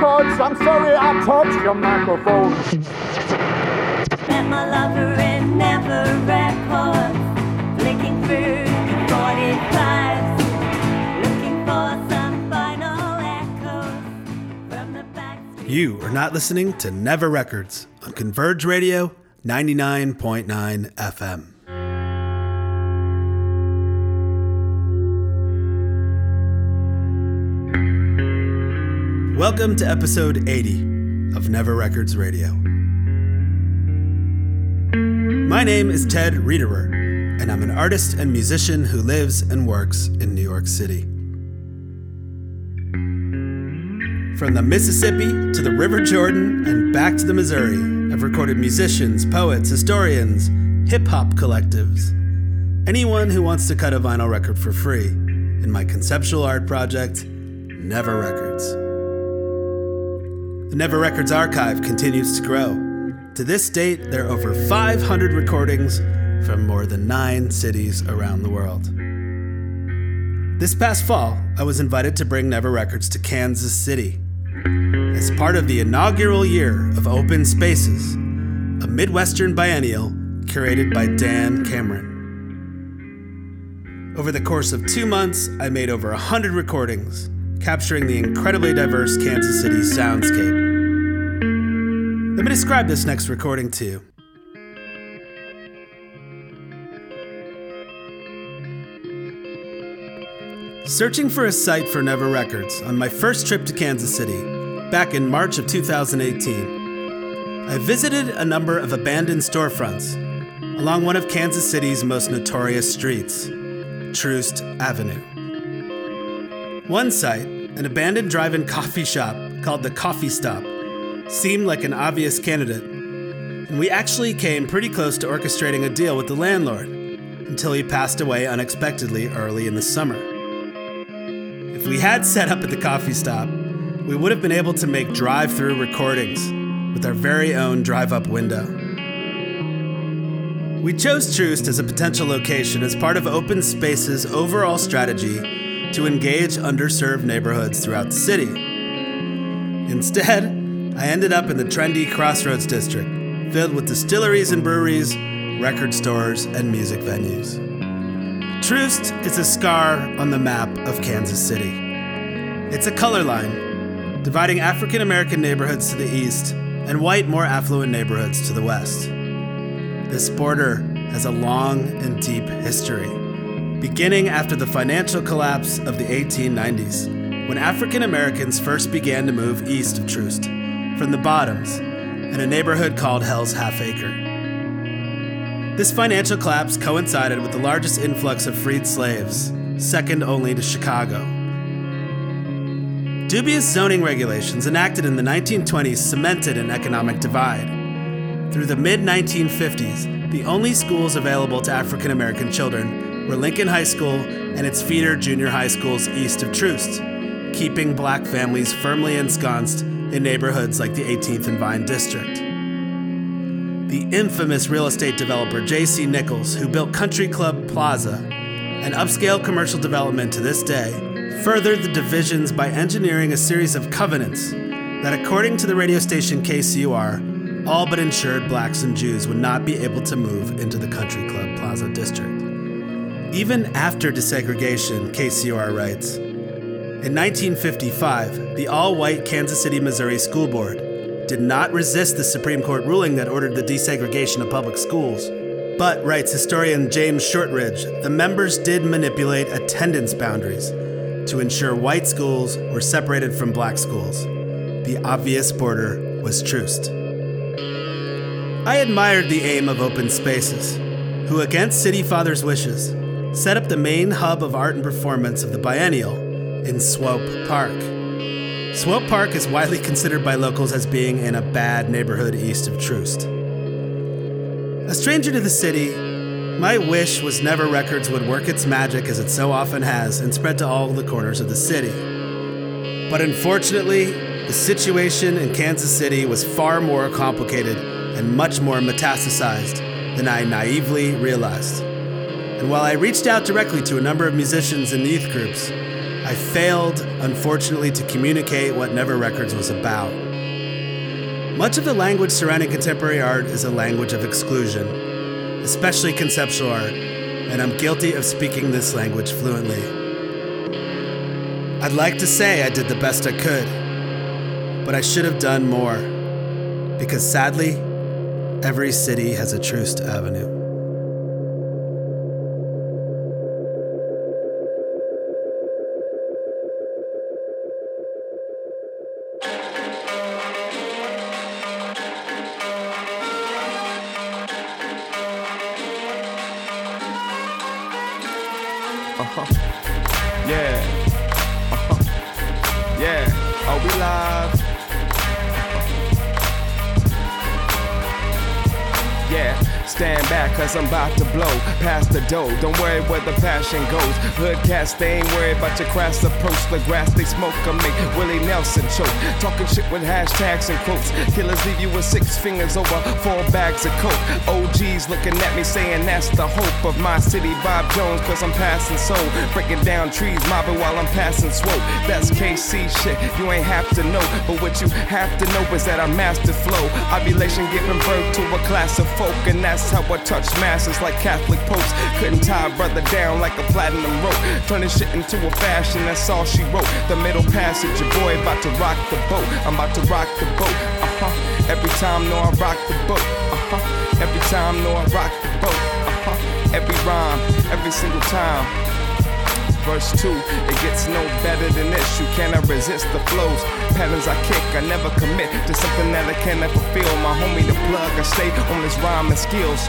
Thank you, Never Records. I'm sorry I touched your microphone. Met my lover in Never Records, flicking through 45s, looking for some final echoes from the back. You are not listening to Never Records on Converge Radio 99.9 FM. Welcome to episode 80 of Never Records Radio. My name is Ted Riederer, and I'm an artist and musician who lives and works in New York City. From the Mississippi to the River Jordan and back to the Missouri, I've recorded musicians, poets, historians, hip hop collectives, anyone who wants to cut a vinyl record for free in my conceptual art project, Never Records. The Never Records archive continues to grow. To this date, there are over 500 recordings from more than nine cities around the world. This past fall, I was invited to bring Never Records to Kansas City as part of the inaugural year of Open Spaces, a Midwestern biennial curated by Dan Cameron. Over the course of two months, I made over 100 recordings, capturing the incredibly diverse Kansas City soundscape. Let me describe this next recording to you. Searching for a site for Never Records on my first trip to Kansas City, back in March of 2018, I visited a number of abandoned storefronts along one of Kansas City's most notorious streets, Troost Avenue. One site, an abandoned drive in coffee shop called the Coffee Stop, seemed like an obvious candidate, and we actually came pretty close to orchestrating a deal with the landlord until he passed away unexpectedly early in the summer. If we had set up at the coffee stop, we would have been able to make drive through recordings with our very own drive up window. We chose Troost as a potential location as part of Open Space's overall strategy to engage underserved neighborhoods throughout the city. Instead, I ended up in the trendy Crossroads district, filled with distilleries and breweries, record stores, and music venues. Troost is a scar on the map of Kansas City. It's a color line, dividing African American neighborhoods to the east and white, more affluent neighborhoods to the west. This border has a long and deep history, beginning after the financial collapse of the 1890s, when African Americans first began to move east of Troost from the Bottoms in a neighborhood called Hell's Half Acre. This financial collapse coincided with the largest influx of freed slaves, second only to Chicago. Dubious zoning regulations enacted in the 1920s cemented an economic divide. Through the mid 1950s, the only schools available to African American children were Lincoln High School and its feeder junior high schools east of Troost, keeping black families firmly ensconced in neighborhoods like the 18th and Vine District. The infamous real estate developer J.C. Nichols, who built Country Club Plaza, an upscale commercial development to this day, furthered the divisions by engineering a series of covenants that, according to the radio station KCUR, all but ensured blacks and Jews would not be able to move into the Country Club Plaza district. Even after desegregation, KCUR writes, in 1955, the all white Kansas City, Missouri School Board did not resist the Supreme Court ruling that ordered the desegregation of public schools. But, writes historian James Shortridge, the members did manipulate attendance boundaries to ensure white schools were separated from black schools. The obvious border was Troost. I admired the aim of Open Spaces, who, against City Father's wishes, set up the main hub of art and performance of the biennial in Swope Park. Swope Park is widely considered by locals as being in a bad neighborhood east of Troost. A stranger to the city, my wish was Never Records would work its magic as it so often has and spread to all the corners of the city. But unfortunately, the situation in Kansas City was far more complicated and much more metastasized than I naively realized. And while I reached out directly to a number of musicians and youth groups, I failed, unfortunately, to communicate what Never Records was about. Much of the language surrounding contemporary art is a language of exclusion, especially conceptual art, and I'm guilty of speaking this language fluently. I'd like to say I did the best I could, but I should have done more, because sadly, every city has a Troost Avenue. Yeah. Are we live? Stand back, cause I'm about to blow past the dough. Don't worry where the passion goes. Hood cats, they ain't worried about your crass approach. The grass they smoke or make Willie Nelson choke. Talking shit with hashtags and quotes. Killers leave you with six fingers over four bags of coke. OGs looking at me saying that's the hope of my city. Bob Jones, cause I'm passing soul. Breaking down trees, mobbing while I'm passing swope. That's KC shit, you ain't have to know. But what you have to know is that I master flow. Ovulation giving birth to a class of folk, and that's how I touch masses like Catholic popes. Couldn't tie a brother down like a platinum rope. Turning shit into a fashion, that's all she wrote. The middle passage, your boy about to rock the boat. I'm about to rock the boat, uh huh. Every time, know I rock the boat, uh huh. Every time, know I rock the boat, uh huh. Every rhyme, every single time. Verse 2, it gets no better than this. You cannot resist the flows. Patterns I kick, I never commit to something that I can never feel. My homie, the plug, I stay on his rhyming skills.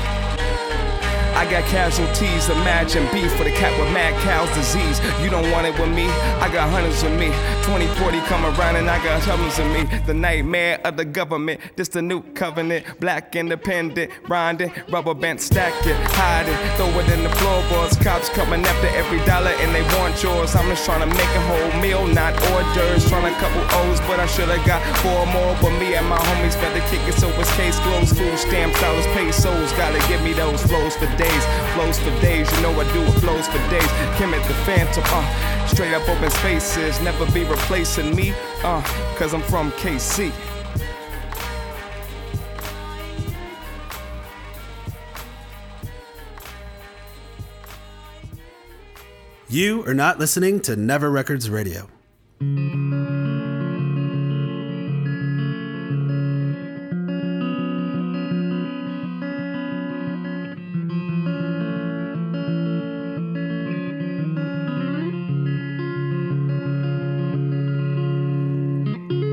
I got casualties, imagine beef for the cat with mad cow's disease. You don't want it with me, I got hundreds with me. 2040 come around and I got hundreds of me. The nightmare of the government, this the new covenant. Black independent, grinding, rubber band stack it, hide it, throw it in the floorboards. Cops coming after every dollar and they want yours. I'm just trying to make a whole meal, not orders. Trying a couple O's, but I should've got four more. But me and my homies better kick it so it's case closed. Food stamps, dollars, pesos. Gotta give me those flows for days, flows for days. You know I do it flows for days. Kemet the Phantom, uh, straight up open spaces. Never be replacing me, uh, cause I'm from KC. You are not listening to Never Records Radio.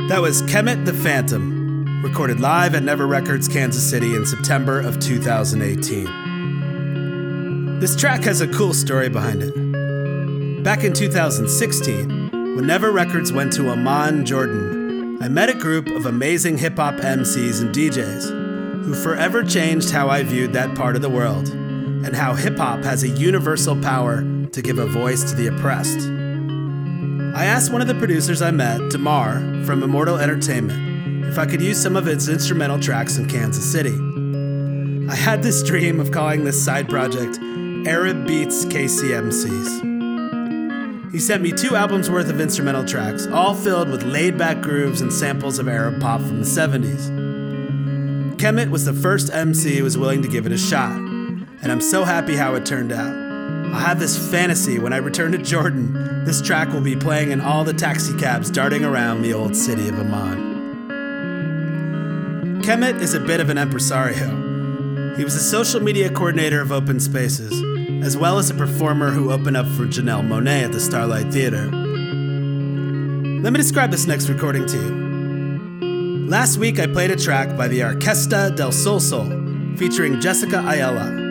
That was Kemet the Phantom, recorded live at Never Records, Kansas City in September of 2018. This track has a cool story behind it. Back in 2016, when Never Records went to Amman, Jordan, I met a group of amazing hip hop MCs and DJs who forever changed how I viewed that part of the world and how hip hop has a universal power to give a voice to the oppressed. I asked one of the producers I met, Damar from Immortal Entertainment, if I could use some of its instrumental tracks in Kansas City. I had this dream of calling this side project Arab Beats KCMCs. He sent me two albums worth of instrumental tracks, all filled with laid back grooves and samples of Arab pop from the 70s. Kemet was the first MC who was willing to give it a shot, and I'm so happy how it turned out. I have this fantasy when I return to Jordan, this track will be playing in all the taxi cabs darting around the old city of Amman. Kemet is a bit of an impresario. He was a social media coordinator of Open Spaces, as well as a performer who opened up for Janelle Monáe at the Starlight Theater. Let me describe this next recording to you. Last week I played a track by the Orquesta del Sol Sol featuring Jessica Ayala.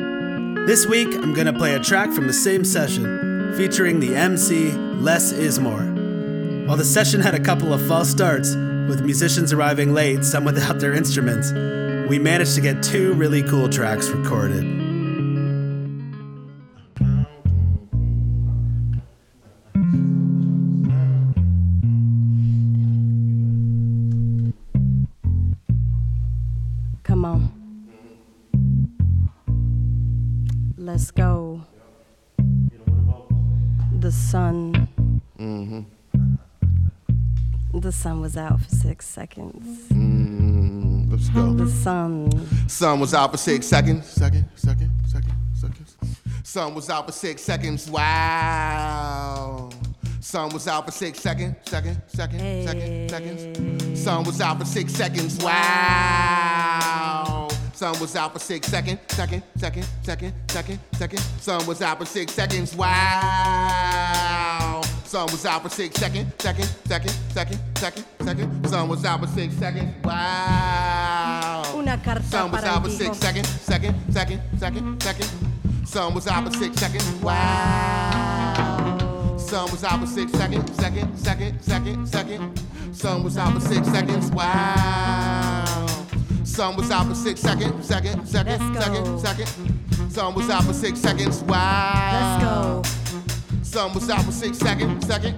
This week, I'm gonna play a track from the same session featuring the MC Les Is More. While the session had a couple of false starts, with musicians arriving late, some without their instruments, we managed to get two really cool tracks recorded. Come on. Let's go. The sun. Mm-hmm. The sun was out for six seconds. Mm, let's go. The sun. Sun was out for six seconds. Second, second, second, seconds. Sun was out for six seconds. Wow. Sun was out for six seconds. Second, second, second, seconds. Sun was out for six seconds. Wow. Sun was out for six seconds. Second, second, second, second, second. Sun was out for six seconds. Wow. Sun was out for six seconds. Second, second, second, second, second. Sun was out for six seconds. Wow. Una carta Sun was out for six seconds, second, second, second, second. Sun was out for six seconds. Wow. Sun was out for six seconds, second, second, second, second. Sun was out for six seconds. Wow. Sun was out for six seconds, second, second, second, second. Sun was out for six seconds. Wow. Let's go. Sun was out for six seconds, second.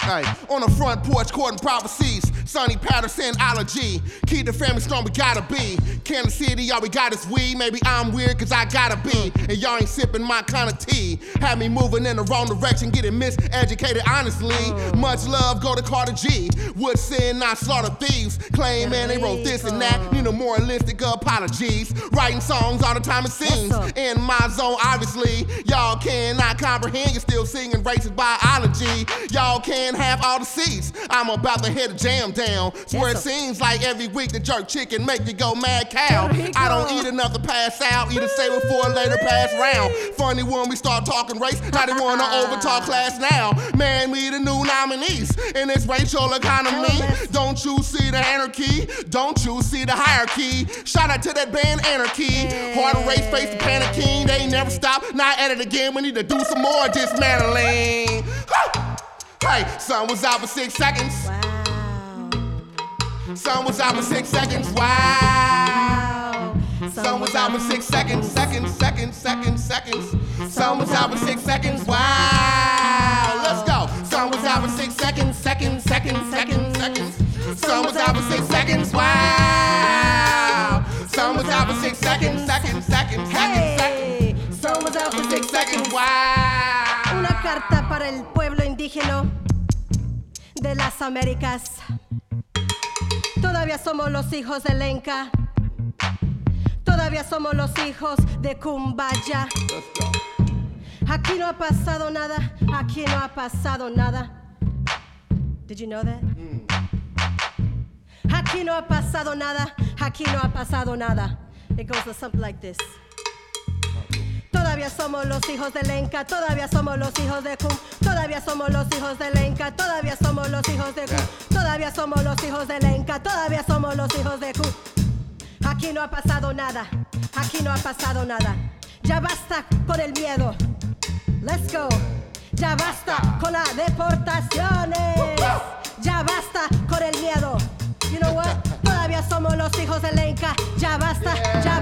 Hey, on the front porch, courting prophecies. Sonny Patterson, allergy. Keep the family strong, we gotta be. Kansas City, all we got is weed. Maybe I'm weird, cause I gotta be. And y'all ain't sipping my kind of tea. Had me moving in the wrong direction, getting miseducated, honestly. Much love, go to Carter G. Woodson, not slaughter thieves. Claim, man, they wrote this and that. Need no moralistic apologies. Writing songs all the time, it seems. In my zone, obviously. Y'all cannot comprehend, you're still singing racist biology. Y'all can't have all the seats. I'm about to hit a jam down. Swear it seems like every week the jerk chicken make you go mad cow. I don't eat enough to pass out, Either save it for a later pass round. Funny when we start talking race, now they wanna overtalk class now. Man, we the new nominees in this racial economy. Don't you see the anarchy? Don't you see the hierarchy? Shout out to that band Anarchy. Hard race face the panic king. They never stop. Not at it again. We need to do some more dismantling. Hey, sun was out for six seconds. Sun was out for six seconds. Wow. Sun was out for six seconds. Seconds, seconds, seconds, seconds. Sun was out for six seconds. Wow. Let's go. Sun was out for six seconds. Seconds, seconds, seconds, seconds. Sun was out for six seconds. Wow. Sun was out for six seconds. Seconds, seconds, seconds, seconds. Sun was out for six seconds. Wow. Una carta para el pueblo indígena de las Américas. Todavía somos los hijos de Lenca. Todavía somos los hijos de. Aquí no ha pasado nada. Aquí no ha pasado nada. Did you know that? Aquí no ha pasado nada. Aquí no ha pasado nada. It goes something like this. Todavía somos los hijos de Lenca, todavía somos los hijos de Cum, todavía somos los hijos de Lenca, todavía somos los hijos de Cum, todavía somos los hijos de Lenca, todavía somos los hijos de Cum. Aquí no ha pasado nada, aquí no ha pasado nada. Ya basta con el miedo. Let's go. Ya basta con las deportaciones. Ya basta con el miedo. You know what? Todavía somos los hijos de Lenca. Ya basta, ya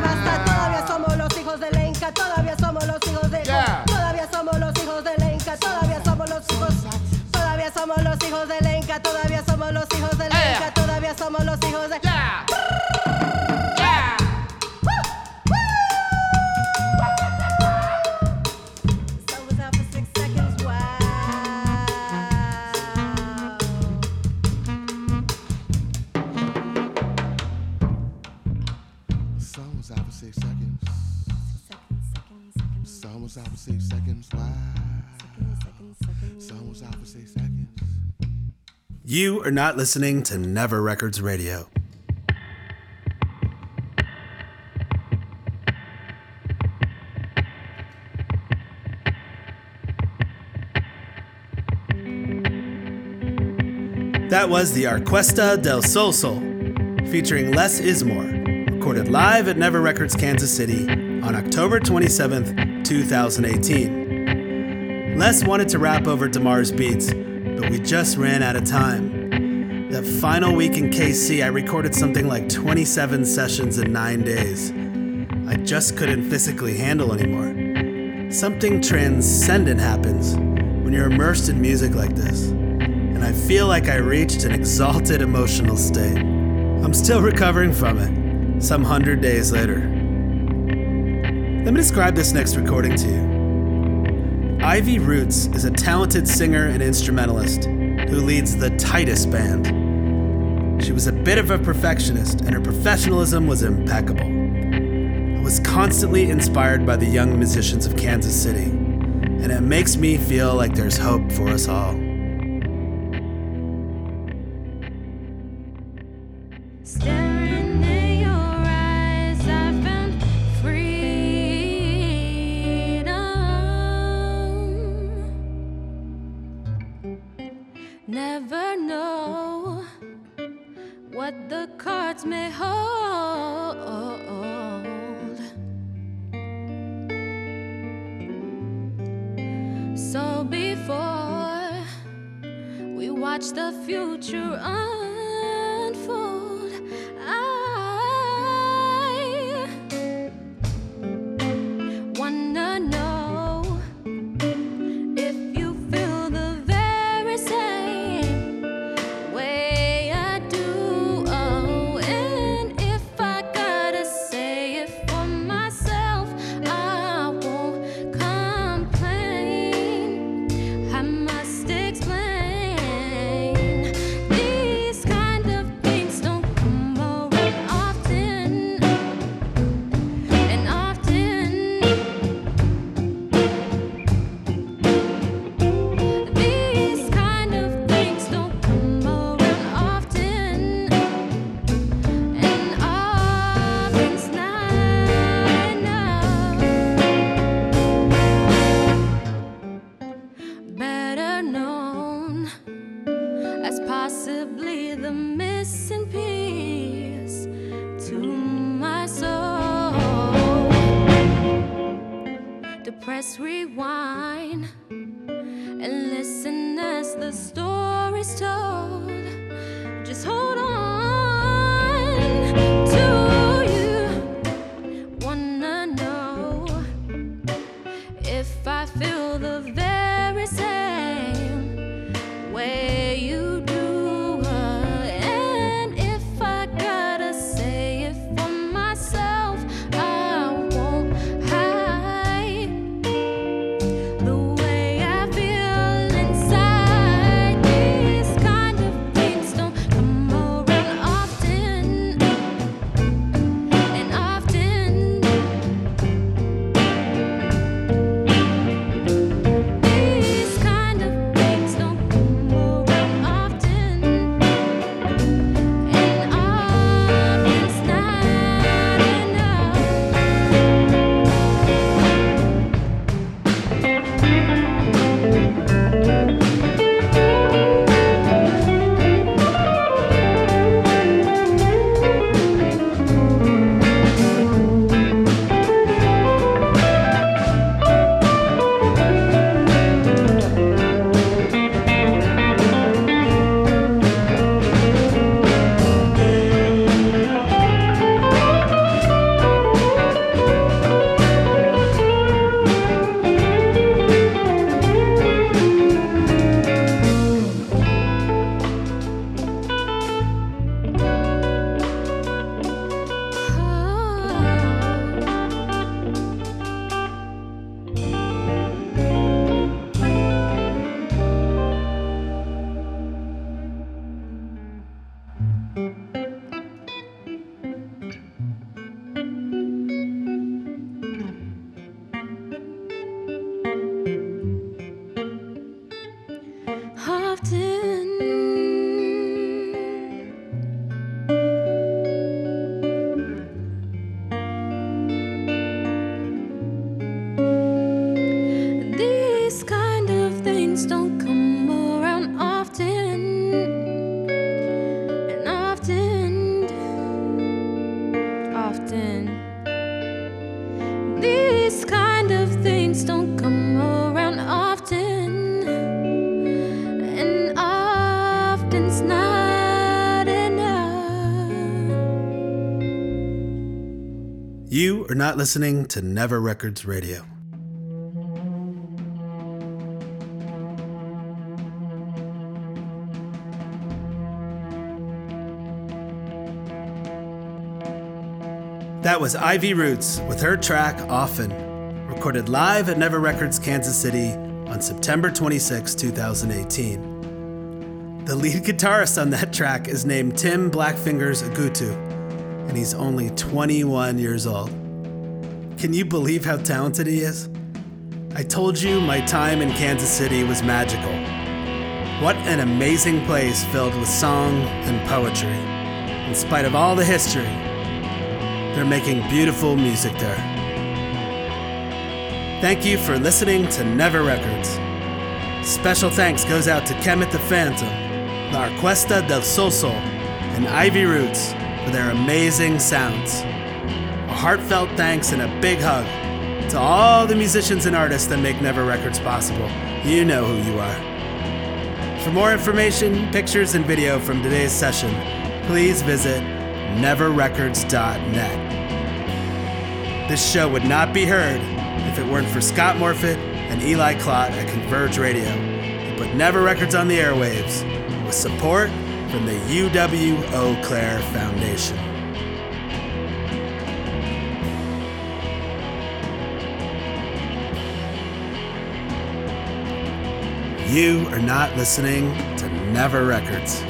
seconds. Out for six seconds. You are not listening to Never Records Radio. That was the Orquesta del Sol Sol, featuring Les Is More, recorded live at Never Records Kansas City on October 27th, 2018. Les wanted to rap over DeMar's beats, but we just ran out of time. That final week in KC, I recorded something like 27 sessions in nine days. I just couldn't physically handle anymore. Something transcendent happens when you're immersed in music like this, and I feel like I reached an exalted emotional state. I'm still recovering from it, some hundred days later. Let me describe this next recording to you. Ivy Roots is a talented singer and instrumentalist who leads the Titus Band. She was a bit of a perfectionist, and her professionalism was impeccable. I was constantly inspired by the young musicians of Kansas City, and it makes me feel like there's hope for us all. You are not listening to Never Records Radio. That was Ivy Roots with her track Often, recorded live at Never Records Kansas City on September 26, 2018. The lead guitarist on that track is named Tim Blackfingers Agutu, and he's only 21 years old. Can you believe how talented he is? I told you my time in Kansas City was magical. What an amazing place filled with song and poetry. In spite of all the history, they're making beautiful music there. Thank you for listening to Never Records. Special thanks goes out to Kemet the Phantom, La Orquesta del Soso, and Ivy Roots for their amazing sounds. Heartfelt thanks and a big hug to all the musicians and artists that make Never Records possible. You know who you are. For more information, pictures, and video from today's session, please visit neverrecords.net. This show would not be heard if it weren't for Scott Morfitt and Eli Klott at Converge Radio, who put Never Records on the airwaves with support from the UW Eau Claire Foundation. You are not listening to Never Records.